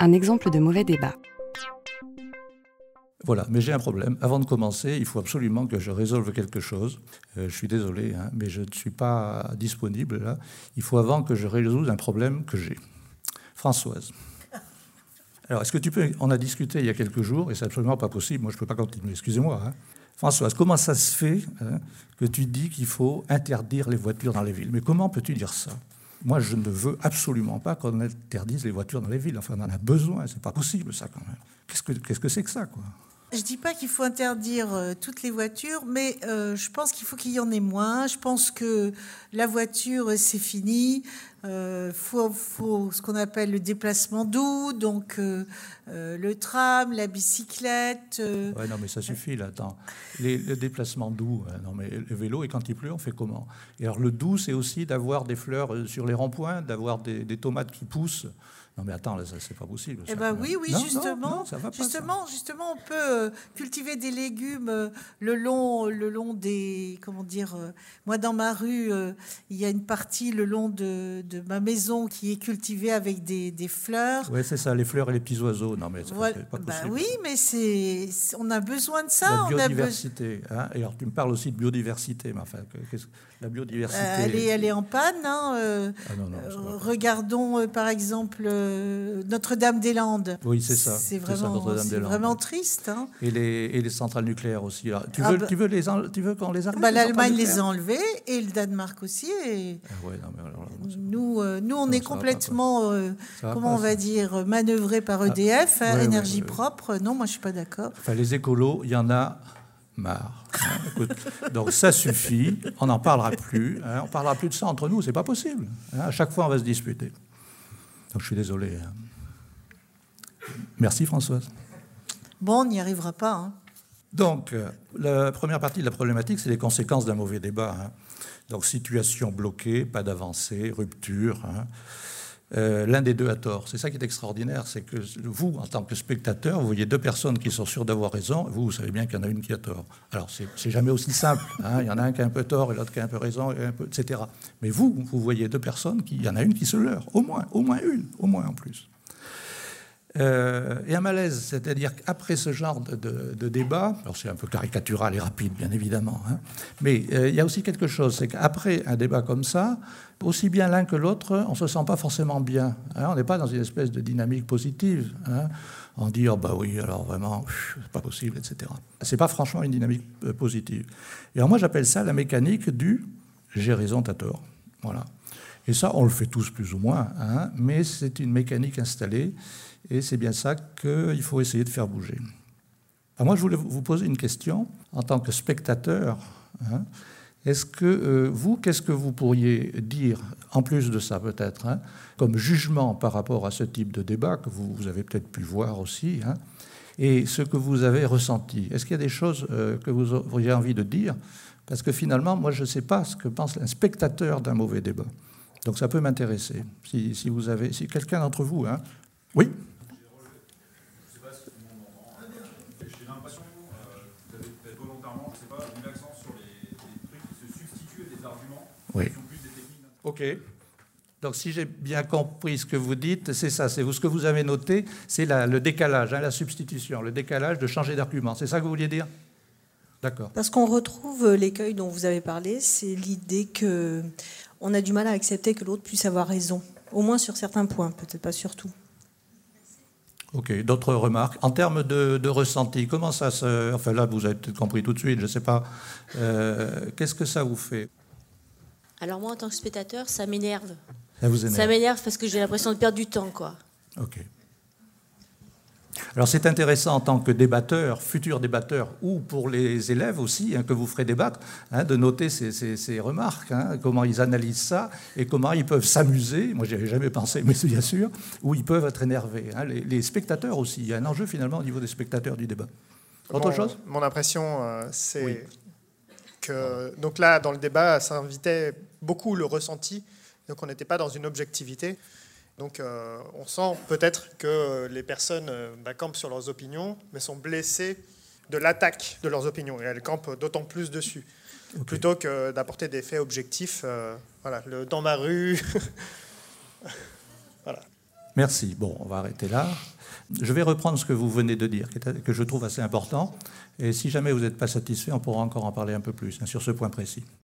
un exemple de mauvais débat. Voilà, mais j'ai un problème. Avant de commencer, il faut absolument que je résolve quelque chose. Euh, je suis désolé, hein, mais je ne suis pas disponible. Il faut avant que je résolve un problème que j'ai. Françoise. Alors, est-ce que tu peux. On a discuté il y a quelques jours, et c'est absolument pas possible. Moi, je ne peux pas continuer. Excusez-moi. Hein. Françoise, comment ça se fait hein, que tu dis qu'il faut interdire les voitures dans les villes? Mais comment peux-tu dire ça? Moi, je ne veux absolument pas qu'on interdise les voitures dans les villes. Enfin, on en a besoin. C'est pas possible, ça, quand même. Qu'est-ce que c'est -ce que, ça, quoi? Je ne dis pas qu'il faut interdire euh, toutes les voitures, mais euh, je pense qu'il faut qu'il y en ait moins. Je pense que la voiture, c'est fini. Euh, faut, faut, ce qu'on appelle le déplacement doux, donc le tram, la bicyclette. Ouais, non, mais ça suffit là. Attends. Les, le déplacement doux, non, mais le vélo, et quand il pleut, on fait comment? Et alors, le doux, c'est aussi d'avoir des fleurs sur les ronds-points, d'avoir des, des tomates qui poussent. Non mais attends, c'est pas possible. Eh ben oui, oui, justement, justement, justement, on peut euh, cultiver des légumes euh, le long, le long des, comment dire. Euh, moi, dans ma rue, il y a une partie le long de, de ma maison qui est cultivée avec des, des fleurs. Oui, c'est ça, les fleurs et les petits oiseaux. Non mais c'est pas bah oui, mais c'est, on a besoin de ça. La biodiversité. Hein et alors tu me parles aussi de biodiversité, mais enfin, la biodiversité. elle est, elle est en panne. Hein, ah non, non, regardons par exemple euh, Notre-Dame-des-Landes. Oui, c'est ça. C'est vraiment, vraiment triste. Hein. Et, les, et, les, centrales nucléaires aussi. tu, ah veux, bah tu, veux les, tu veux qu'on les arrête bah, L'Allemagne les a enlevées et le Danemark aussi. Et ah ouais, non, mais nous, euh, nous, on est complètement, euh, comment on va dire, manœuvré par EDF, ah, hein, énergie propre. Non, moi, je suis pas d'accord. Enfin, les écolos, il y en a marre. Hein, donc ça suffit, on n'en parlera plus, hein, on parlera plus de ça entre nous, c'est pas possible. à chaque fois, on va se disputer. Donc je suis désolé. Hein. Merci Françoise. Bon, on n'y arrivera pas. Hein. Donc, euh, la première partie de la problématique, c'est les conséquences d'un mauvais débat. Hein. Donc, situation bloquée, pas d'avancée, rupture. Euh, l'un des deux a tort. C'est ça qui est extraordinaire, c'est que vous, en tant que spectateur, vous voyez deux personnes qui sont sûres d'avoir raison, vous, vous savez bien qu'il y en a une qui a tort. Alors, c'est jamais aussi simple. Hein. Il y en a un qui a un peu tort et l'autre qui a un peu raison, et un peu, etc. Mais vous, vous voyez deux personnes, qui, il y en a une qui se leurre, au moins, au moins une, au moins en plus. Euh, et un malaise, c'est-à-dire qu'après ce genre de, débat, alors c'est un peu caricatural et rapide, bien évidemment, hein, mais euh, il y a aussi quelque chose, c'est qu'après un débat comme ça, aussi bien l'un que l'autre, on ne se sent pas forcément bien. Hein. on n'est pas dans une espèce de dynamique positive. Hein. on dit, oh bah oui, alors vraiment, c'est pas possible, etc. C'est pas franchement une dynamique euh, positive. Et alors moi, j'appelle ça la mécanique du j'ai raison, t'as tort. Voilà. Et ça, on le fait tous plus ou moins, mais c'est une mécanique installée et c'est bien ça qu'il faut essayer de faire bouger. moi, je voulais vous poser une question en tant que spectateur. Hein. Est-ce que euh, vous, qu'est-ce que vous pourriez dire, en plus de ça peut-être, hein, comme jugement par rapport à ce type de débat que vous, avez peut-être pu voir aussi, hein, et ce que vous avez ressenti? Est-ce qu'il y a des choses euh, que vous auriez envie de dire? Parce que finalement, moi, je ne sais pas ce que pense un spectateur d'un mauvais débat. Donc ça peut m'intéresser. Si, si, vous avez, si quelqu'un d'entre vous, oui. Oui. OK. Donc, si j'ai bien compris ce que vous dites, c'est ça, c'est ce que vous avez noté, c'est le décalage, hein, la substitution, le décalage de changer d'argument. C'est ça que vous vouliez dire? D'accord. Parce qu'on retrouve l'écueil dont vous avez parlé, c'est l'idée que on a du mal à accepter que l'autre puisse avoir raison, au moins sur certains points, peut-être pas sur tout. Ok, d'autres remarques En termes de, ressenti, comment ça se... Enfin là, vous avez compris tout de suite, je ne sais pas. Euh, qu'est-ce que ça vous fait? Alors moi, en tant que spectateur, ça m'énerve. Ça vous énerve Ça m'énerve parce que j'ai l'impression de perdre du temps, quoi. Ok. Alors c'est intéressant en tant que débatteur, futur débatteur, ou pour les élèves aussi, hein, que vous ferez débattre, hein, de noter ces, remarques, hein, comment ils analysent ça et comment ils peuvent s'amuser. Moi, n'y avais jamais pensé, mais c'est bien sûr, ou ils peuvent être énervés. Les, spectateurs aussi, il y a un enjeu finalement au niveau des spectateurs du débat. Autre chose? Mon impression, euh, c'est que donc là, dans le débat, ça invitait beaucoup le ressenti. Donc on n'était pas dans une objectivité. Donc euh, on sent peut-être que les personnes euh, bah, campent sur leurs opinions, mais sont blessées de l'attaque de leurs opinions. Et elles campent d'autant plus dessus. Plutôt que d'apporter des faits objectifs. Euh, voilà, le, dans ma rue. voilà. Merci. Bon, on va arrêter là. Je vais reprendre ce que vous venez de dire, que je trouve assez important. Et si jamais vous n'êtes pas satisfait, on pourra encore en parler un peu plus hein, sur ce point précis.